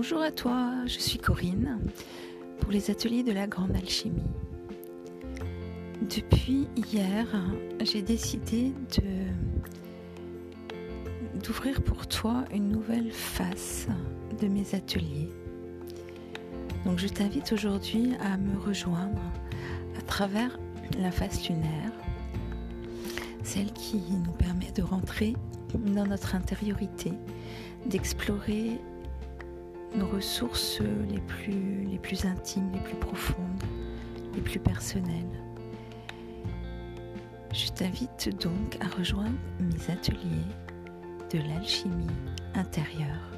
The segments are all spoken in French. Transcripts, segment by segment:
Bonjour à toi, je suis Corinne pour les ateliers de la grande alchimie. Depuis hier, j'ai décidé d'ouvrir pour toi une nouvelle face de mes ateliers. Donc je t'invite aujourd'hui à me rejoindre à travers la face lunaire, celle qui nous permet de rentrer dans notre intériorité, d'explorer nos ressources les plus, intimes, les plus profondes, les plus personnelles. Je t'invite donc à rejoindre mes ateliers de l'alchimie intérieure.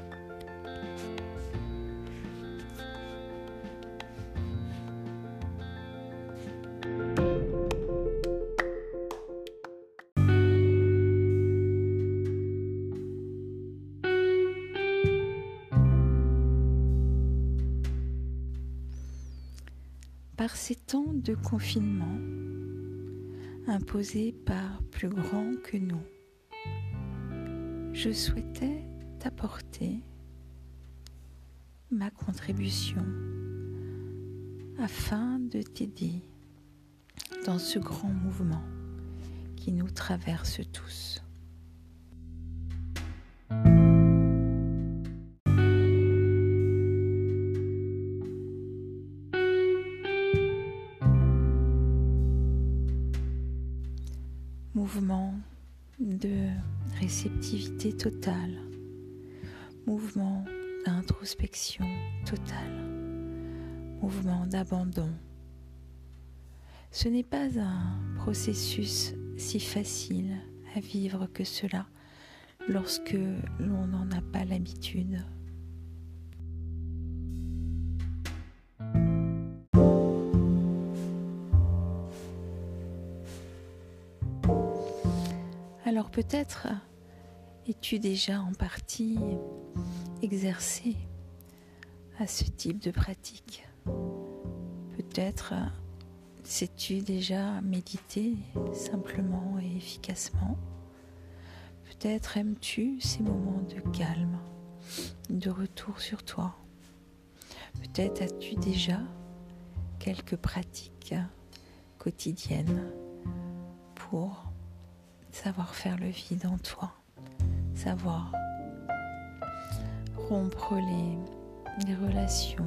De confinement imposés par plus grand que nous, je souhaitais t'apporter ma contribution afin de t'aider dans ce grand mouvement qui nous traverse tous. Mouvement de réceptivité totale, mouvement d'introspection totale, mouvement d'abandon. Ce n'est pas un processus si facile à vivre que cela lorsque l'on n'en a pas l'habitude. Peut-être es-tu déjà en partie exercé à ce type de pratique? Peut-être sais-tu déjà méditer simplement et efficacement? Peut-être aimes-tu ces moments de calme, de retour sur toi? Peut-être as-tu déjà quelques pratiques quotidiennes pour savoir faire le vide en toi, savoir rompre les, relations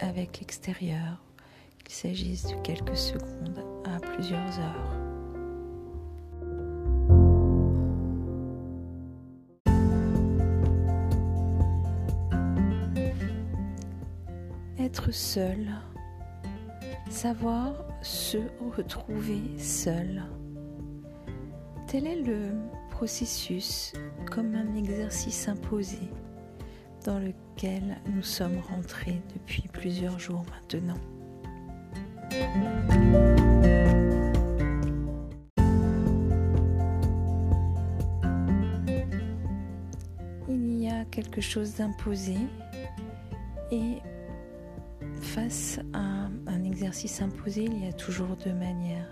avec l'extérieur, qu'il s'agisse de quelques secondes à plusieurs heures. Être seul, savoir se retrouver seul. Tel est le processus comme un exercice imposé dans lequel nous sommes rentrés depuis plusieurs jours maintenant? Il y a quelque chose d'imposé et face à un exercice imposé, il y a toujours deux manières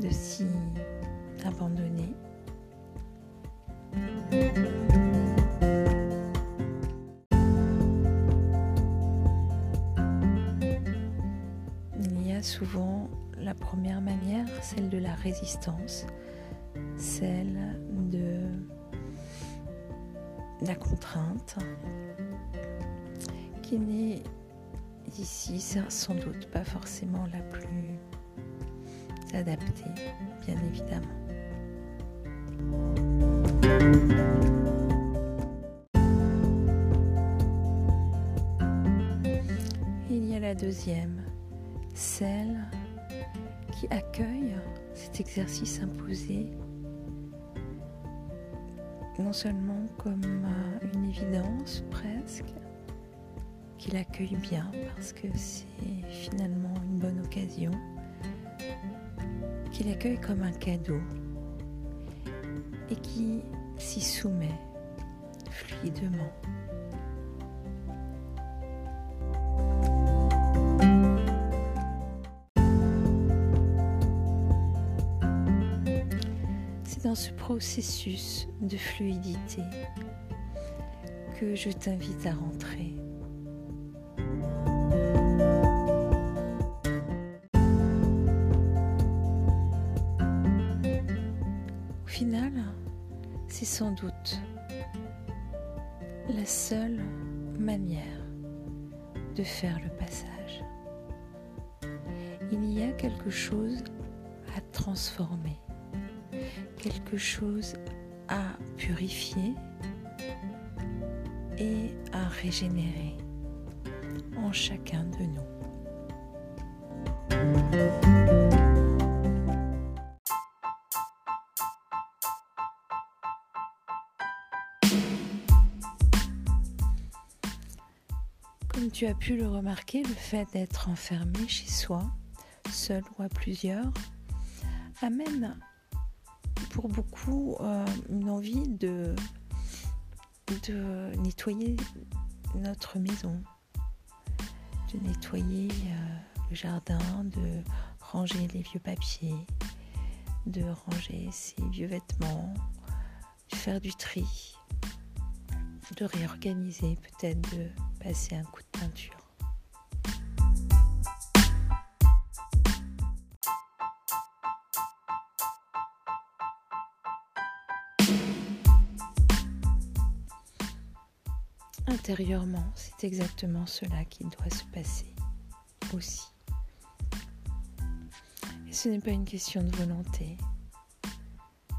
de s'y Il y a souvent la première manière, celle de la résistance, celle de la contrainte, qui n'est ici sans doute pas forcément la plus adaptée, bien évidemment. Il y a la deuxième, celle qui accueille cet exercice imposé non seulement comme une évidence presque, qu'il accueille bien parce que c'est finalement une bonne occasion, qu'il accueille comme un cadeau et qui s'y soumet fluidement. C'est dans ce processus de fluidité que je t'invite à rentrer. Doute la seule manière de faire le passage. Il y a quelque chose à transformer, quelque chose à purifier et à régénérer en chacun de nous. Tu as pu le remarquer, le fait d'être enfermé chez soi, seul ou à plusieurs, amène pour beaucoup euh, une envie de, de nettoyer notre maison, de nettoyer euh, le jardin, de ranger les vieux papiers, de ranger ses vieux vêtements, de faire du tri, de réorganiser, peut-être de passer un coup de peinture. Intérieurement, c'est exactement cela qui doit se passer aussi. Et ce n'est pas une question de volonté,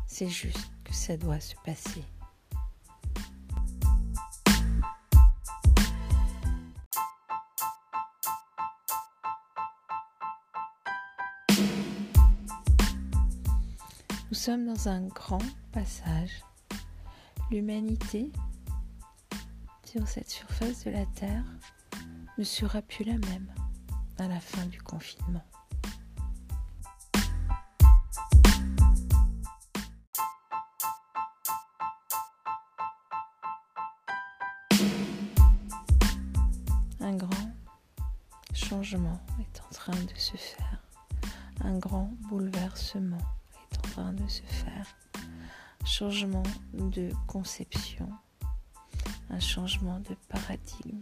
c'est juste que ça doit se passer. Sommes dans un grand passage. L'humanité sur cette surface de la Terre ne sera plus la même à la fin du confinement. Changement de conception un changement de paradigme.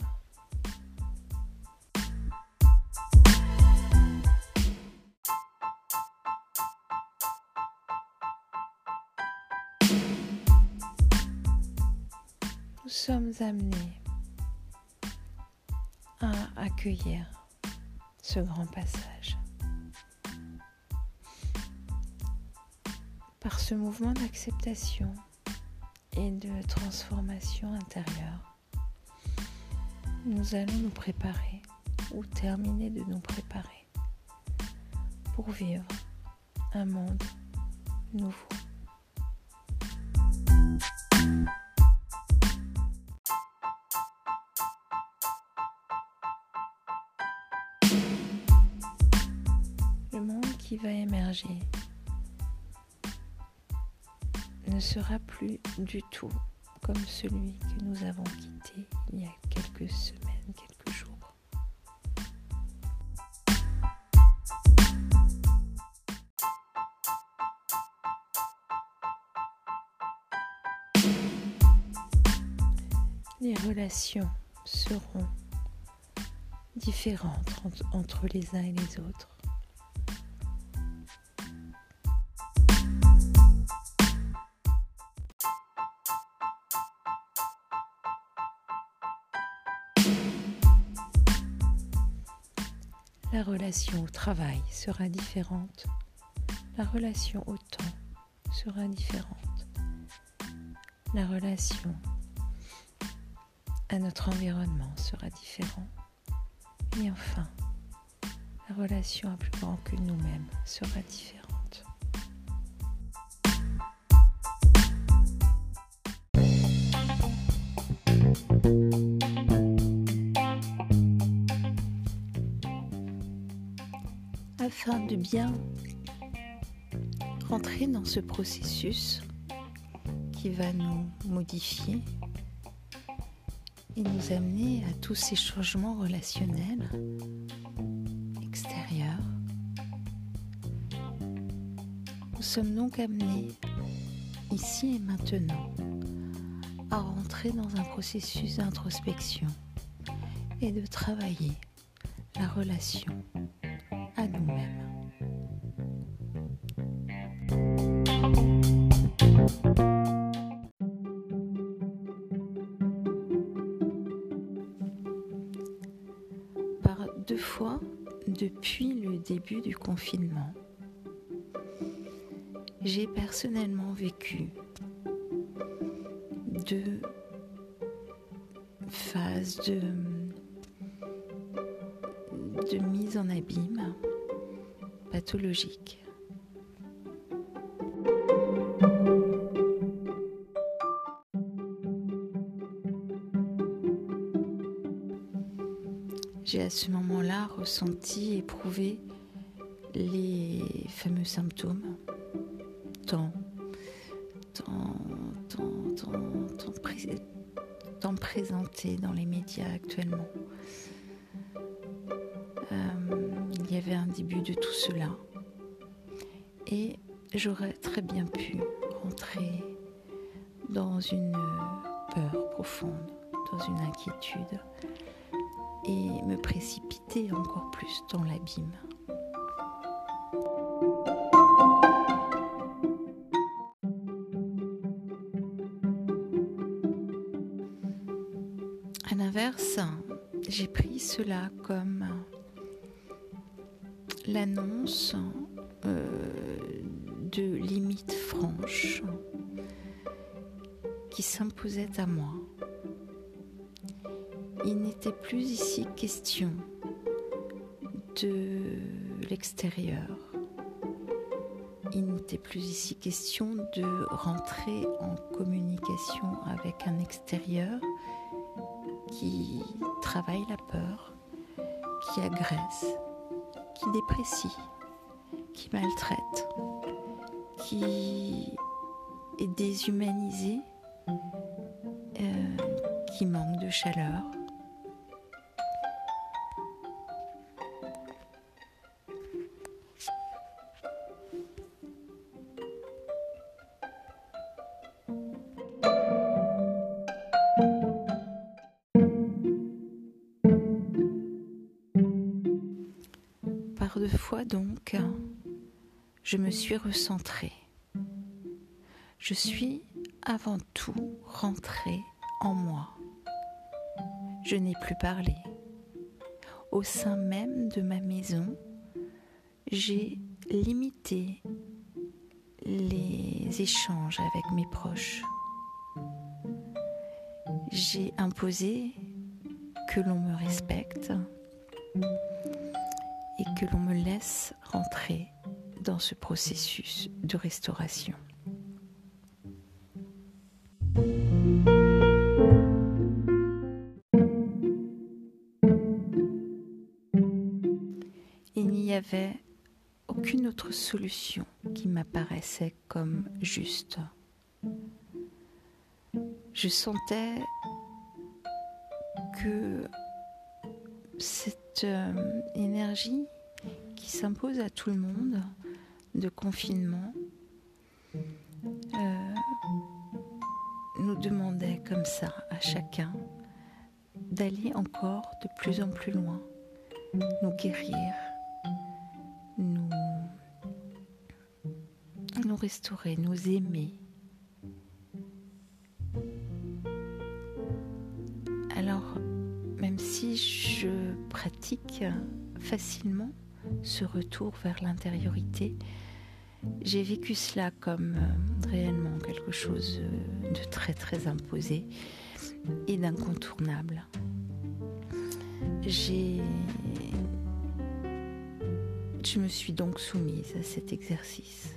Nous sommes amenés à accueillir ce grand passage. Par ce mouvement d'acceptation, et de transformation intérieure. Nous allons nous préparer ou terminer de nous préparer pour vivre un monde nouveau. Le monde qui va émerger sera plus du tout comme celui que nous avons quitté il y a quelques semaines, quelques jours. Les relations seront différentes entre les uns et les autres. Relation au travail sera différente. La relation au temps sera différente. La relation à notre environnement sera différente. Et enfin, la relation à plus grand que nous-mêmes sera différente. Afin de bien rentrer dans ce processus qui va nous modifier et nous amener à tous ces changements relationnels extérieurs. Nous sommes donc amenés ici et maintenant à rentrer dans un processus d'introspection et de travailler la relation Par deux fois depuis le début du confinement, j'ai personnellement vécu deux phases de, de mise en abîme pathologique. J'ai à ce moment-là ressenti, éprouvé les fameux symptômes tant, tant, tant, tant, présentés dans les médias actuellement. Un début de tout cela et j'aurais très bien pu rentrer dans une peur profonde, dans une inquiétude et me précipiter encore plus dans l'abîme. À l'inverse, j'ai pris cela comme l'annonce euh, de limites franches qui s'imposaient à moi il n'était plus ici question de l'extérieur. Il n'était plus ici question de rentrer en communication avec un extérieur qui travaille la peur, qui agresse, qui déprécie, qui maltraite, qui est déshumanisé, euh, qui manque de chaleur, deux fois donc, je me suis recentrée. Je suis avant tout rentrée en moi. Je n'ai plus parlé. Au sein même de ma maison, j'ai limité les échanges avec mes proches. J'ai imposé que l'on me respecte et que l'on me laisse rentrer dans ce processus de restauration. Il n'y avait aucune autre solution qui m'apparaissait comme juste. Je sentais que cette euh, énergie qui s'impose à tout le monde de confinement euh, nous demandait comme ça à chacun d'aller encore de plus en plus loin, nous guérir, nous, nous restaurer, nous aimer. Facilement ce retour vers l'intériorité, j'ai vécu cela comme euh, réellement quelque chose euh, de très très imposé et d'incontournable. J'ai je me suis donc soumise à cet exercice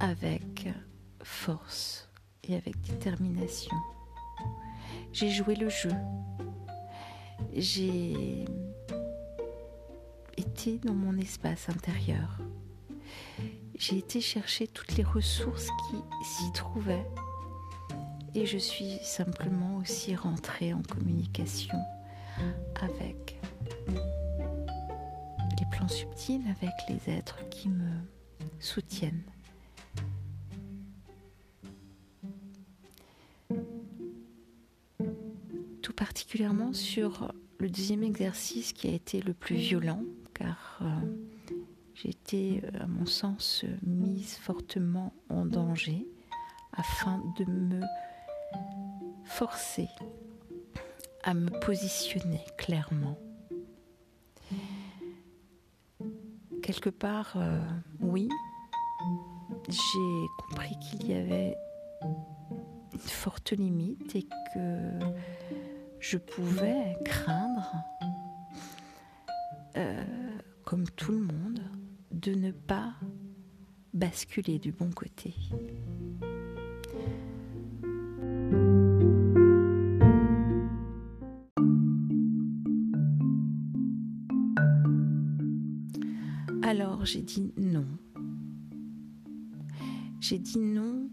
avec force et avec détermination. J'ai joué le jeu j'ai été dans mon espace intérieur. J'ai été chercher toutes les ressources qui s'y trouvaient et je suis simplement aussi rentrée en communication avec les plans subtils, avec les êtres qui me tout particulièrement sur le deuxième exercice qui a été le plus violent, car euh, j'ai été, à mon sens, mise fortement en danger afin de me forcer à me positionner clairement. Quelque part, euh, oui, j'ai compris qu'il y avait une forte limite et que je pouvais craindre, euh, comme tout le monde, de ne pas basculer du bon côté. Alors j'ai dit non. J'ai dit non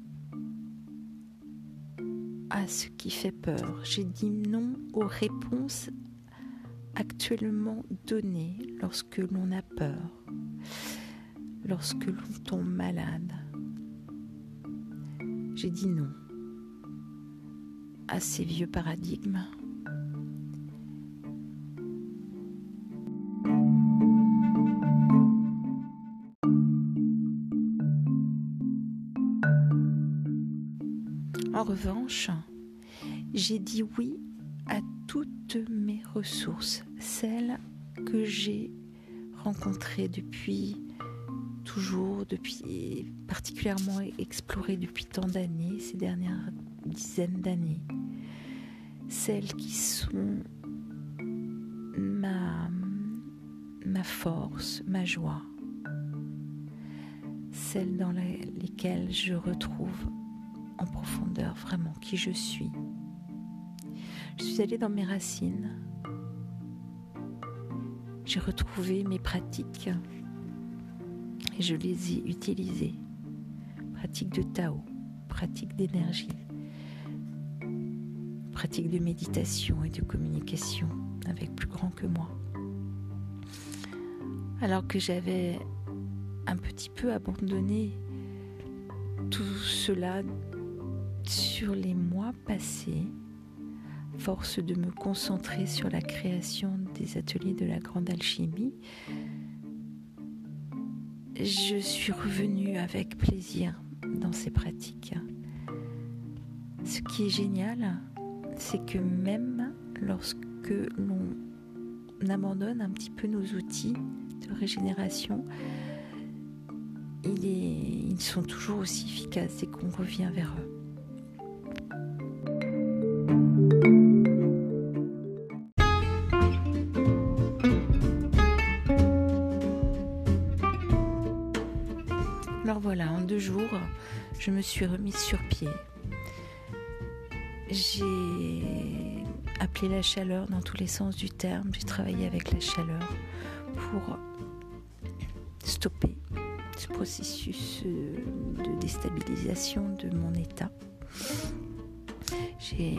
ce qui fait peur. J'ai dit non aux réponses actuellement données lorsque l'on a peur, lorsque l'on tombe malade. J'ai dit non à ces vieux paradigmes. En revanche, j'ai dit oui à toutes mes ressources, celles que j'ai rencontrées depuis toujours, depuis particulièrement explorées depuis tant d'années, ces dernières dizaines d'années, celles qui sont ma, ma force, ma joie, celles dans lesquelles je retrouve en profondeur vraiment qui je suis. Je suis allée dans mes racines. J'ai retrouvé mes pratiques et je les ai utilisées. Pratiques de Tao, pratiques d'énergie, pratiques de méditation et de communication avec plus grand que moi. Alors que j'avais un petit peu abandonné tout cela sur les mois passés, force de me concentrer sur la création des ateliers de la grande alchimie, je suis revenue avec plaisir dans ces pratiques. Ce qui est génial, c'est que même lorsque l'on abandonne un petit peu nos outils de régénération, ils sont toujours aussi efficaces et qu'on revient vers eux. Alors voilà, en deux jours, je me suis remise sur pied. J'ai appelé la chaleur dans tous les sens du terme. J'ai travaillé avec la chaleur pour stopper ce processus euh, de déstabilisation de mon état. J'ai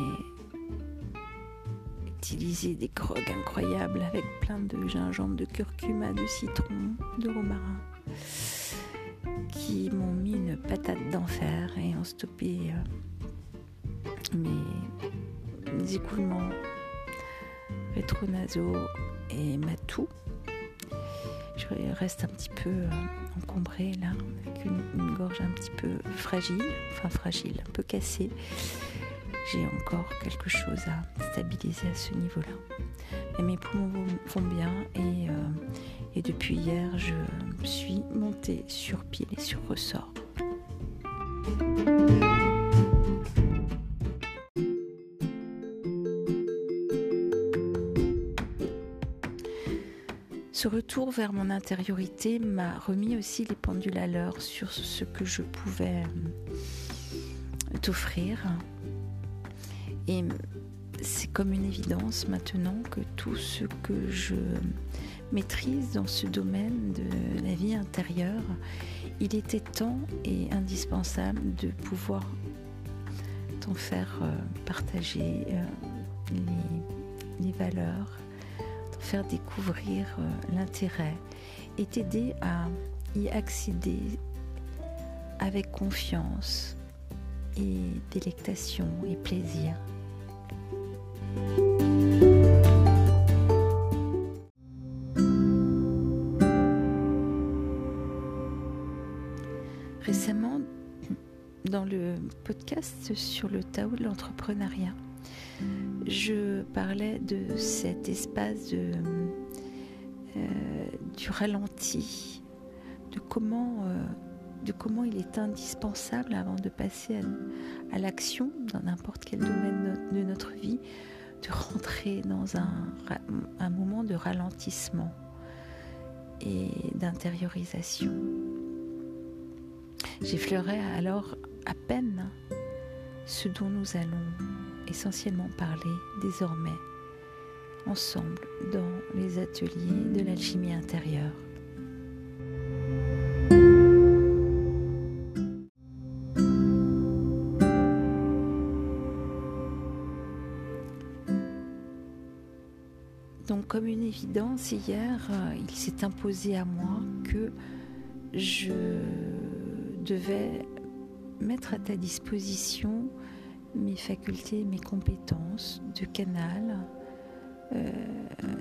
utilisé des grogues incroyables avec plein de gingembre, de curcuma, de citron, de romarin qui m'ont mis une patate d'enfer et ont stoppé euh, mes, écoulements rétronasaux et ma toux. Je reste un petit peu euh, encombrée là, avec une, gorge un petit peu fragile, enfin fragile, un peu cassée. J'ai encore quelque chose à stabiliser à ce niveau-là. Mais mes poumons vont bien et, euh, et depuis hier, je suis montée sur pied et sur ressort. Ce retour vers mon intériorité m'a remis aussi les pendules à l'heure sur ce que je pouvais euh, t'offrir. Et c'est comme une évidence maintenant que tout ce que je maîtrise dans ce domaine de la vie intérieure, il était temps et indispensable de pouvoir t'en faire euh, partager euh, les, valeurs, t'en faire découvrir euh, l'intérêt et t'aider à y accéder avec confiance et délectation et plaisir. Podcast sur le Tao de l'entrepreneuriat, je parlais de cet espace euh, du ralenti, de comment, euh, de comment il est indispensable avant de passer à, l'action dans n'importe quel domaine de notre vie, de rentrer dans un moment de ralentissement et d'intériorisation. J'effleurais alors à peine ce dont nous allons essentiellement parler désormais ensemble dans les ateliers de l'alchimie intérieure. Donc comme une évidence, hier, euh, il s'est imposé à moi que je devais mettre à ta disposition mes facultés, mes compétences de canal, euh,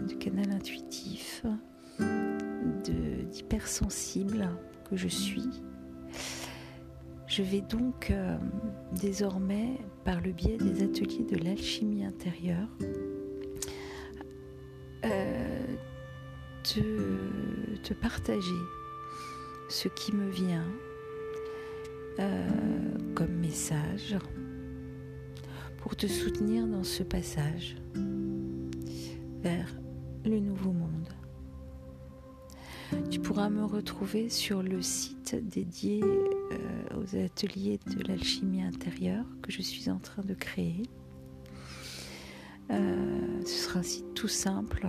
de canal intuitif, d'hypersensible que je suis. Je vais donc euh, désormais, par le biais des ateliers de l'alchimie intérieure, euh, te, te, partager ce qui me vient comme message pour te soutenir dans ce passage vers le nouveau monde. Tu pourras me retrouver sur le site dédié euh, aux ateliers de l'alchimie intérieure que je suis en train de créer. Euh, ce sera un site tout simple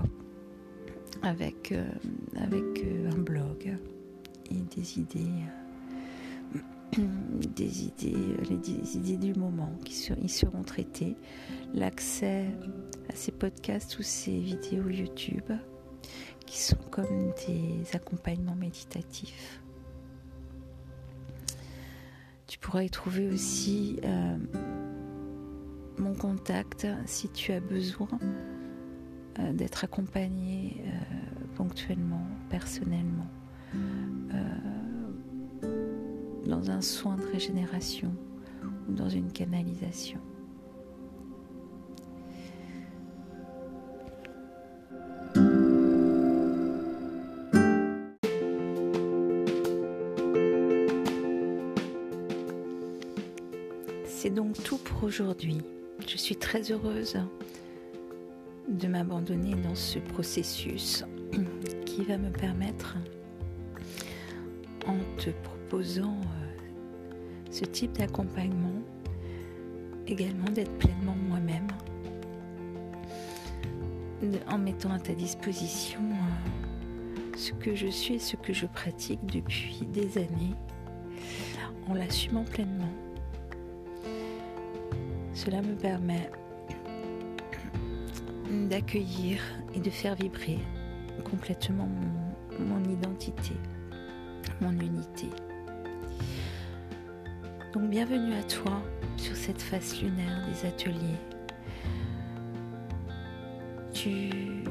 avec, euh, avec un blog et des idées des idées, les idées du moment qui seront traitées, l'accès à ces podcasts ou ces vidéos YouTube qui sont comme des accompagnements méditatifs. Tu pourras y trouver aussi euh, mon contact si tu as besoin euh, d'être accompagné euh, ponctuellement, personnellement dans un soin de régénération ou dans une canalisation. C'est donc tout pour aujourd'hui. Je suis très heureuse de m'abandonner dans ce processus qui va me permettre, en te proposant euh, ce type d'accompagnement, également d'être pleinement moi-même, en mettant à ta disposition euh, ce que je suis et ce que je pratique depuis des années, en l'assumant pleinement. Cela me permet d'accueillir et de faire vibrer complètement mon identité, mon unité. Donc bienvenue à toi sur cette face lunaire des ateliers. Tu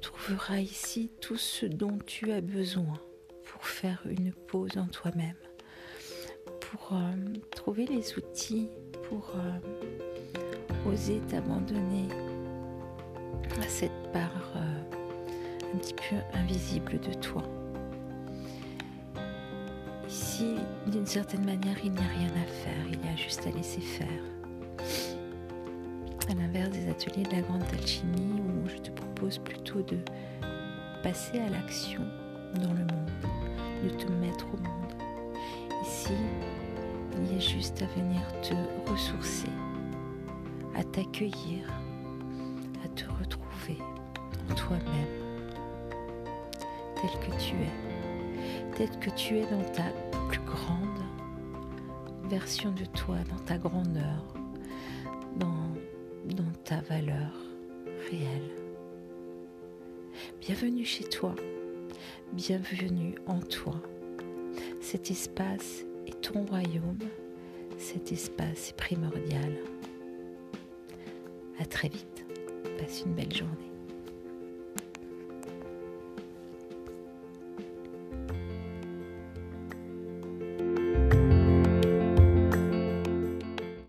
trouveras ici tout ce dont tu as besoin pour faire une pause en toi-même, pour euh, trouver les outils, pour euh, oser t'abandonner à cette part euh, un petit peu invisible de toi d'une certaine manière, il n'y a rien à faire, il y a juste à laisser faire. À l'inverse des ateliers de la grande alchimie où je te propose plutôt de passer à l'action dans le monde, de te mettre au monde. Ici, il y a juste à venir te ressourcer, à t'accueillir, à te retrouver en toi-même, tel que tu es, tel que tu es dans ta plus grande version de toi, dans ta grandeur, dans, ta valeur réelle. Bienvenue chez toi, bienvenue en toi. Cet espace est ton royaume, cet espace est primordial. À très vite, passe une belle journée.